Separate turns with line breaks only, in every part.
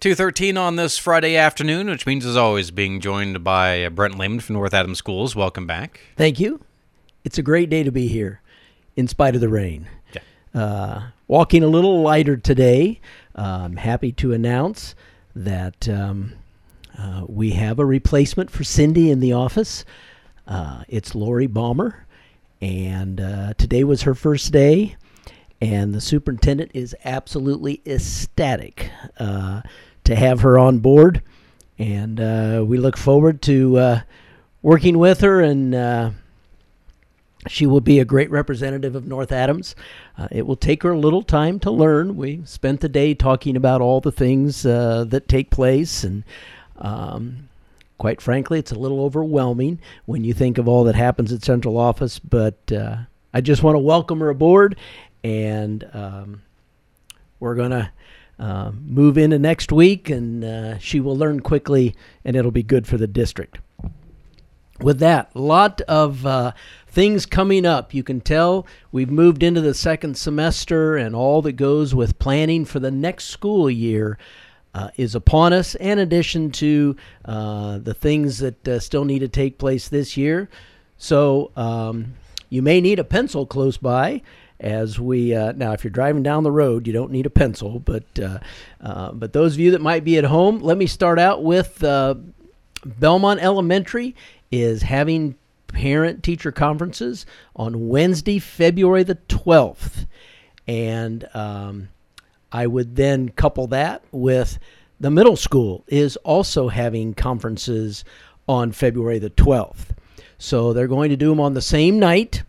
213 on this Friday afternoon, which means, as always, being joined by Brent Lehman from North Adams Schools. Welcome back.
Thank you. It's a great day to be here, in spite of the rain.
Yeah.
Uh, walking a little lighter today. Uh, I'm happy to announce that um, uh, we have a replacement for Cindy in the office. Uh, it's Lori Balmer, and uh, today was her first day. And the superintendent is absolutely ecstatic uh, to have her on board. And uh, we look forward to uh, working with her, and uh, she will be a great representative of North Adams. Uh, it will take her a little time to learn. We spent the day talking about all the things uh, that take place, and um, quite frankly, it's a little overwhelming when you think of all that happens at central office. But uh, I just want to welcome her aboard, and um, we're going to uh, move into next week, and uh, she will learn quickly, and it'll be good for the district. With that, a lot of uh, things coming up. You can tell we've moved into the second semester, and all that goes with planning for the next school year. Uh, is upon us, in addition to uh, the things that uh, still need to take place this year. So, um, you may need a pencil close by as we uh, now if you're driving down the road you don't need a pencil but uh, uh, but those of you that might be at home let me start out with uh, bellmont elementary is having parent teacher conferences on wednesday february the 12th and um, i would then couple that with the middle school is also having conferences on february the 12th so they're going to do them on the same night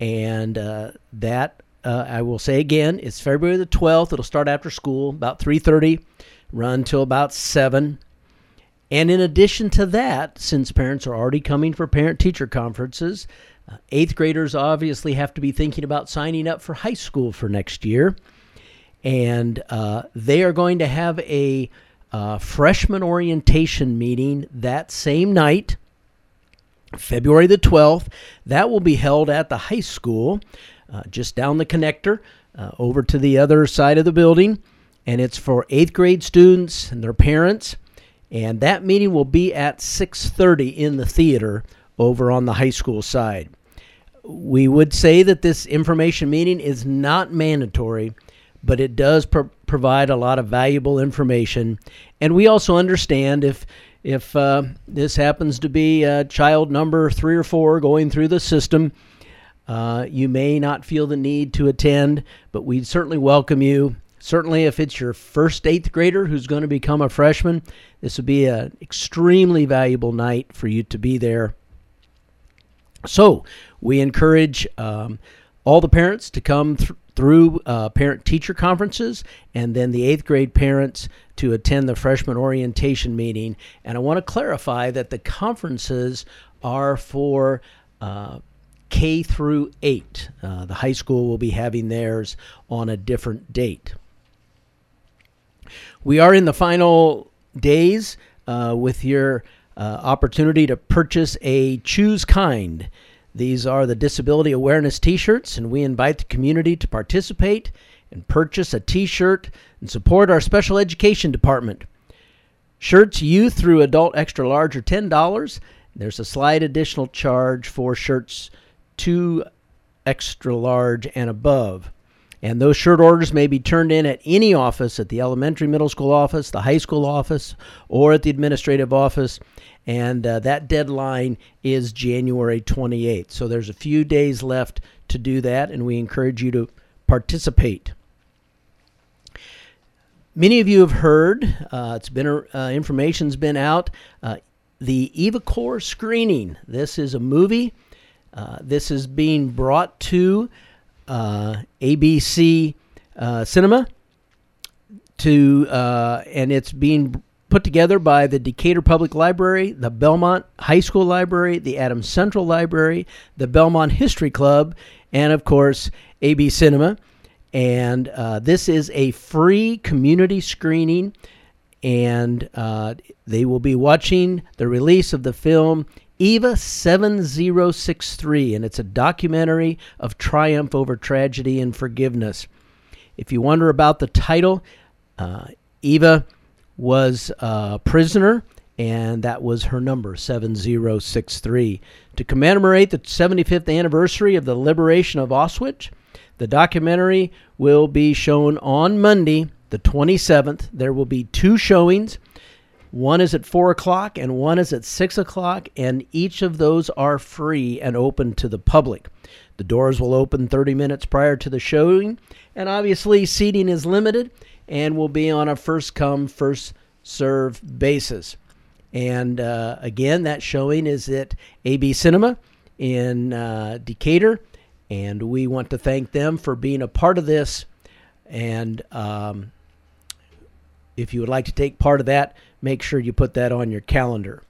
and uh, that uh, I will say again, it's February the 12th. It'll start after school, about 3:30, run till about 7. And in addition to that, since parents are already coming for parent-teacher conferences, uh, eighth graders obviously have to be thinking about signing up for high school for next year, and uh, they are going to have a uh, freshman orientation meeting that same night. February the 12th. That will be held at the high school, uh, just down the connector, uh, over to the other side of the building. And it's for eighth grade students and their parents. And that meeting will be at 6:30 in the theater over on the high school side. We would say that this information meeting is not mandatory, but it does pro- provide a lot of valuable information. And we also understand if if uh, this happens to be uh, child number three or four going through the system, uh, you may not feel the need to attend, but we'd certainly welcome you. Certainly, if it's your first eighth grader who's going to become a freshman, this would be an extremely valuable night for you to be there. So, we encourage um, all the parents to come th- through uh, parent teacher conferences and then the eighth grade parents to attend the freshman orientation meeting. And I want to clarify that the conferences are for uh, K through 8. Uh, the high school will be having theirs on a different date. We are in the final days uh, with your uh, opportunity to purchase a Choose Kind. These are the Disability Awareness t shirts, and we invite the community to participate and purchase a t shirt and support our special education department. Shirts youth through adult extra large are $10. There's a slight additional charge for shirts 2 extra large and above. And those shirt orders may be turned in at any office at the elementary, middle school office, the high school office, or at the administrative office. And uh, that deadline is January 28th. So there's a few days left to do that, and we encourage you to participate. Many of you have heard, uh, it's been uh, information's been out. Uh, the Eva Kor screening. This is a movie. Uh, this is being brought to uh, AB Cinema to, and it's being put together by the Decatur Public Library, the Bellmont High School Library, the Adams Central Library, the Bellmont History Club, and of course AB Cinema. And uh, this is a free community screening, and uh, they will be watching the release of the film Eva 7063, and it's a documentary of triumph over tragedy and forgiveness. If you wonder about the title, uh, Eva was a prisoner, and that was her number, 7063. To commemorate the 75th anniversary of the liberation of Auschwitz, the documentary will be shown on Monday, the 27th. There will be two showings. One is at 4 o'clock and one is at 6 o'clock, and each of those are free and open to the public. The doors will open 30 minutes prior to the showing, and obviously, seating is limited and will be on a first come, first serve basis. And uh, again, that showing is at AB Cinema in uh, Decatur, and we want to thank them for being a part of this. And um, if you would like to take part of that, make sure you put that on your calendar.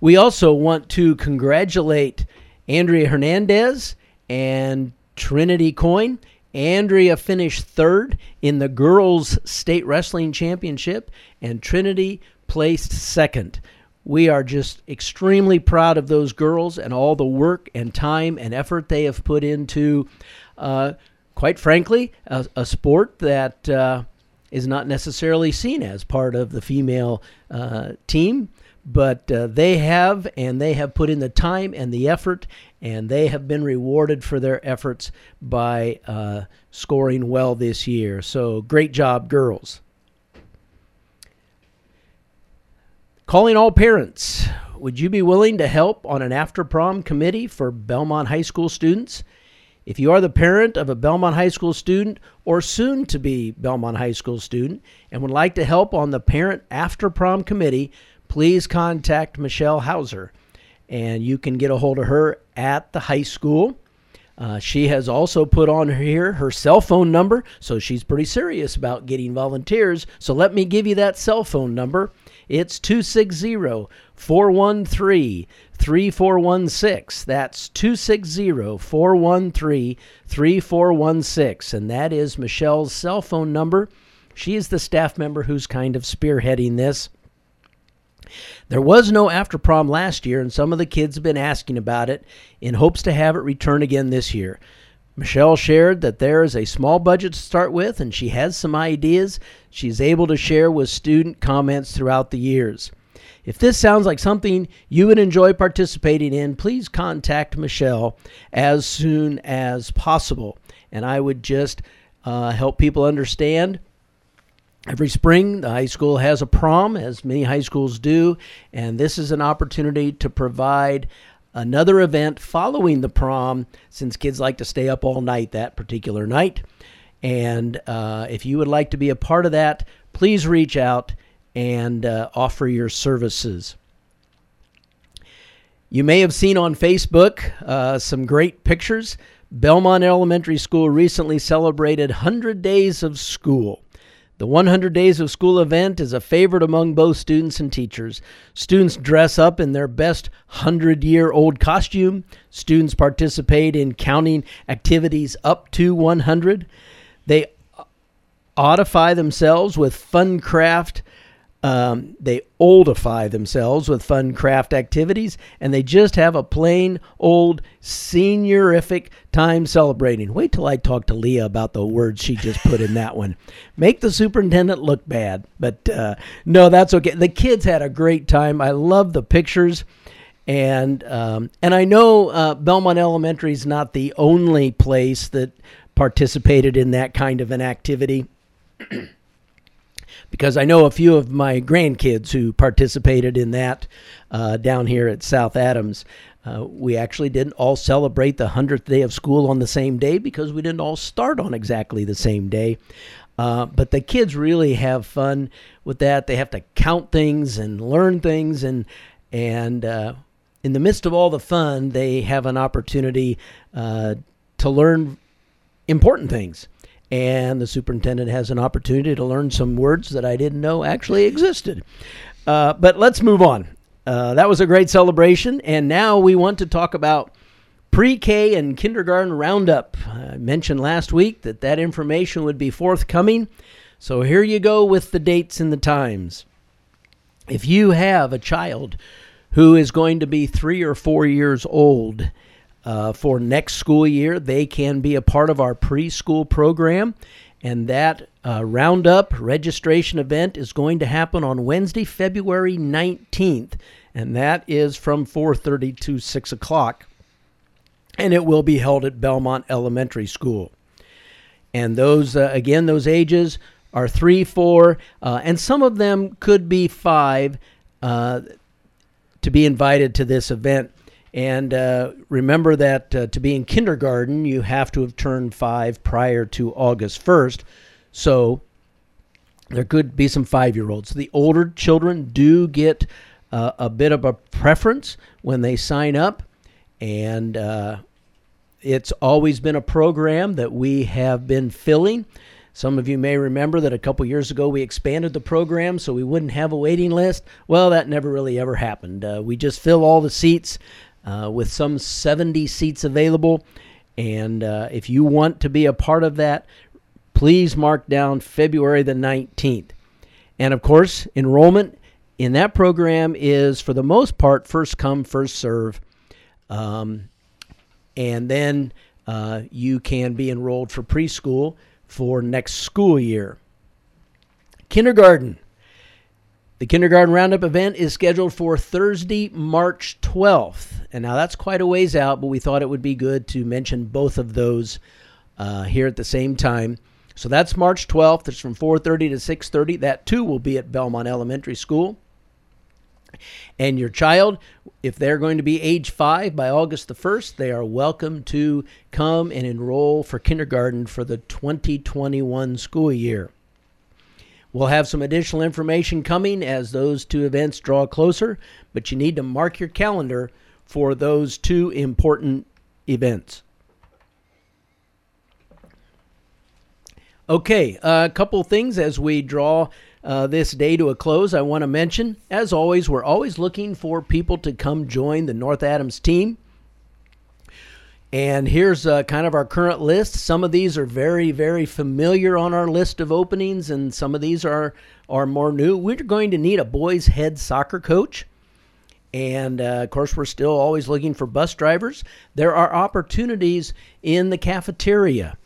We also want to congratulate Andrea Hernandez and Trinity Coin. Andrea finished third in the girls' state wrestling championship, and Trinity placed second. We are just extremely proud of those girls and all the work and time and effort they have put into, uh, quite frankly, a, a sport that uh, is not necessarily seen as part of the female uh, team. But uh, they have, and they have put in the time and the effort, and they have been rewarded for their efforts by uh, scoring well this year. So great job, girls. Calling all parents. Would you be willing to help on an after prom committee for Bellmont High School students? If you are the parent of a Bellmont High School student or soon to be Bellmont High School student and would like to help on the parent after prom committee, please contact Michelle Hauser. And you can get a hold of her at the high school. Uh, she has also put on here her cell phone number, so she's pretty serious about getting volunteers. So let me give you that cell phone number. It's 260 413 3416. That's 260 413 3416. And that is Michelle's cell phone number. She is the staff member who's kind of spearheading this. There was no after prom last year, and some of the kids have been asking about it in hopes to have it return again this year. Michelle shared that there is a small budget to start with, and she has some ideas she's able to share with student comments throughout the years. If this sounds like something you would enjoy participating in, please contact Michelle as soon as possible. And I would just uh, help people understand Every spring, the high school has a prom, as many high schools do, and this is an opportunity to provide another event following the prom since kids like to stay up all night that particular night. And uh, if you would like to be a part of that, please reach out and uh, offer your services. You may have seen on Facebook uh, some great pictures. Bellmont Elementary School recently celebrated 100 days of school. The 100 Days of School event is a favorite among both students and teachers. Students dress up in their best 100 year old costume. Students participate in counting activities up to 100. They uh, audify themselves with fun craft um, they oldify themselves with fun craft activities, and they just have a plain old seniorific time celebrating. Wait till I talk to Leah about the words she just put in that one. Make the superintendent look bad, but uh, no, that's okay. The kids had a great time. I love the pictures, and um, and I know uh, Bellmont Elementary is not the only place that participated in that kind of an activity. because I know a few of my grandkids who participated in that uh, down here at South Adams. Uh, we actually didn't all celebrate the 100th day of school on the same day because we didn't all start on exactly the same day. Uh, but the kids really have fun with that. They have to count things and learn things, and and uh, in the midst of all the fun, they have an opportunity uh, to learn important things and the superintendent has an opportunity to learn some words that I didn't know actually existed. Uh, but let's move on. Uh, that was a great celebration, and now we want to talk about pre-K and kindergarten roundup. I mentioned last week that that information would be forthcoming, so here you go with the dates and the times. If you have a child who is going to be three or four years old uh, for next school year. They can be a part of our preschool program, and that uh, Roundup registration event is going to happen on Wednesday, February 19th, and that is from 4:30 to 6 o'clock, and it will be held at Bellmont Elementary School. And those uh, again, those ages are three, four, uh, and some of them could be five uh, to be invited to this event. And uh, remember that uh, to be in kindergarten, you have to have turned five prior to August 1st. So there could be some five year olds. The older children do get uh, a bit of a preference when they sign up. And uh, it's always been a program that we have been filling. Some of you may remember that a couple years ago we expanded the program so we wouldn't have a waiting list. Well, that never really ever happened. Uh, we just fill all the seats uh, with some 70 seats available. And uh, if you want to be a part of that, please mark down February the 19th. And of course, enrollment in that program is, for the most part, first come, first serve. Um, and then uh, you can be enrolled for preschool for next school year. Kindergarten. The Kindergarten Roundup event is scheduled for Thursday, March 12th. And now that's quite a ways out, but we thought it would be good to mention both of those uh, here at the same time. So that's March 12th. It's from 4:30 to 6:30. That too will be at Bellmont Elementary School. And your child, if they're going to be age five by August the 1st, they are welcome to come and enroll for kindergarten for the 2021 school year. We'll have some additional information coming as those two events draw closer, but you need to mark your calendar for those two important events. Okay, a couple things as we draw uh, this day to a close, I want to mention, as always, we're always looking for people to come join the North Adams team. And here's uh, kind of our current list. Some of these are very, very familiar on our list of openings, and some of these are, are more new. We're going to need a boys' head soccer coach. And uh, of course, we're still always looking for bus drivers. There are opportunities in the cafeteria.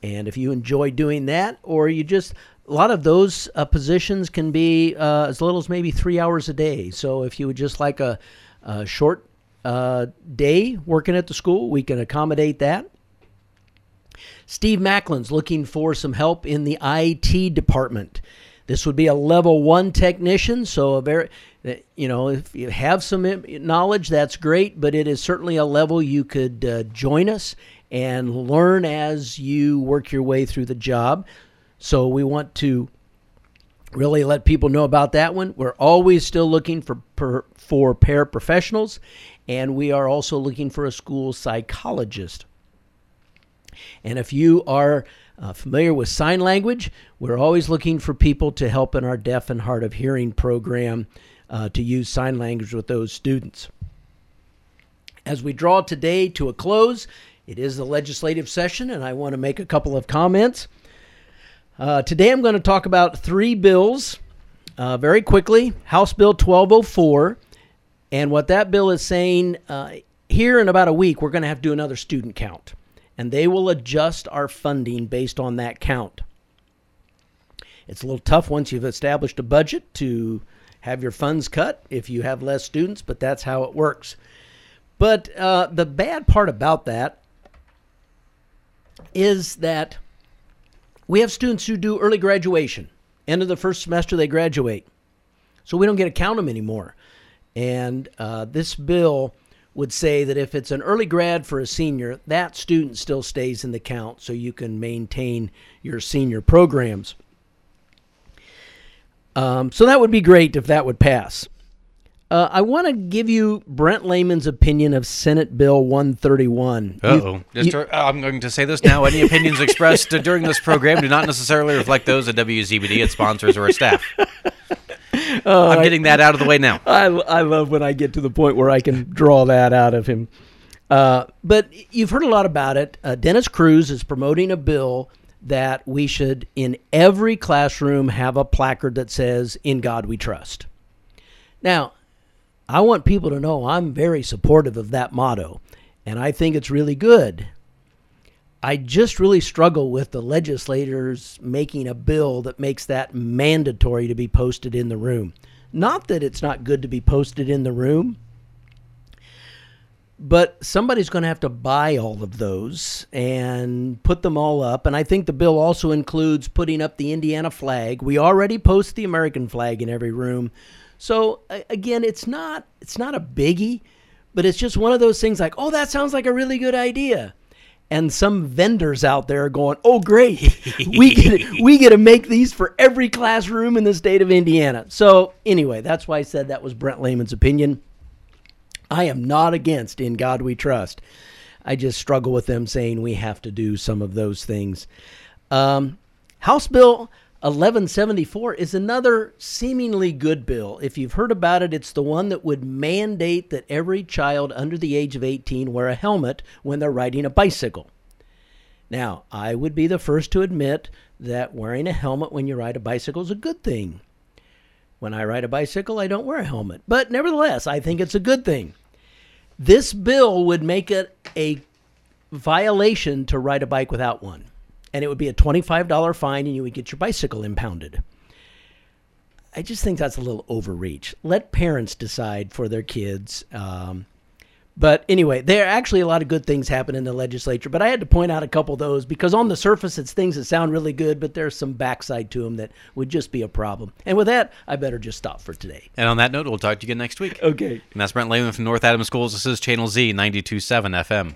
And if you enjoy doing that, or you just a lot of those uh, positions can be uh, as little as maybe three hours a day. So if you would just like a, a short uh, day working at the school, we can accommodate that. Steve Macklin's looking for some help in the IT department. This would be a level one technician, so a very, you know, if you have some knowledge, that's great. But it is certainly a level you could uh, join us and learn as you work your way through the job. So we want to really let people know about that one. We're always still looking for per, for paraprofessionals, and we are also looking for a school psychologist. And if you are uh, familiar with sign language, we're always looking for people to help in our deaf and hard of hearing program uh, to use sign language with those students. As we draw today to a close, it is the legislative session, and I want to make a couple of comments. Uh, today I'm going to talk about three bills uh, very quickly House Bill 1204. And what that bill is saying uh, here in about a week, we're going to have to do another student count. And they will adjust our funding based on that count. It's a little tough once you've established a budget to have your funds cut if you have less students, but that's how it works. But uh, the bad part about that is that we have students who do early graduation. End of the first semester, they graduate. So we don't get to count them anymore. And uh, this bill would say that if it's an early grad for a senior, that student still stays in the count so you can maintain your senior programs. Um, so that would be great if that would pass. Uh, I want to give you Brent Lehman's opinion of Senate Bill 131.
oh. I'm going to say this now. Any opinions expressed during this program do not necessarily reflect those of WZBD, its sponsors, or its staff. Uh, I'm getting that out of the way now.
I, I love when I get to the point where I can draw that out of him. Uh, but you've heard a lot about it. Uh, Dennis Kruse is promoting a bill that we should, in every classroom, have a placard that says, In God we trust. Now, I want people to know I'm very supportive of that motto, and I think it's really good. I just really struggle with the legislators making a bill that makes that mandatory to be posted in the room. Not that it's not good to be posted in the room, but somebody's going to have to buy all of those and put them all up. And I think the bill also includes putting up the Indiana flag. We already post the American flag in every room. So again, it's not it's not a biggie, but it's just one of those things like, "Oh, that sounds like a really good idea." and some vendors out there are going, "Oh, great, we get we get to make these for every classroom in the state of Indiana." So anyway, that's why I said that was Brent Lehman's opinion. I am not against "In God We Trust." I just struggle with them saying we have to do some of those things. Um, House Bill 1174 is another seemingly good bill. If you've heard about it, it's the one that would mandate that every child under the age of 18 wear a helmet when they're riding a bicycle. Now, I would be the first to admit that wearing a helmet when you ride a bicycle is a good thing. When I ride a bicycle, I don't wear a helmet. But nevertheless, I think it's a good thing. This bill would make it a violation to ride a bike without one and it would be a $25 fine and you would get your bicycle impounded. I just think that's a little overreach. Let parents decide for their kids. Um, but anyway, there are actually a lot of good things happen in the legislature, but I had to point out a couple of those because on the surface it's things that sound really good, but there's some backside to them that would just be a problem. And with that, I better just stop for today.
And on that note, we'll talk to you again next week.
Okay.
And that's Brent Lehman from North Adams Schools. This is Channel Z 92.7 FM.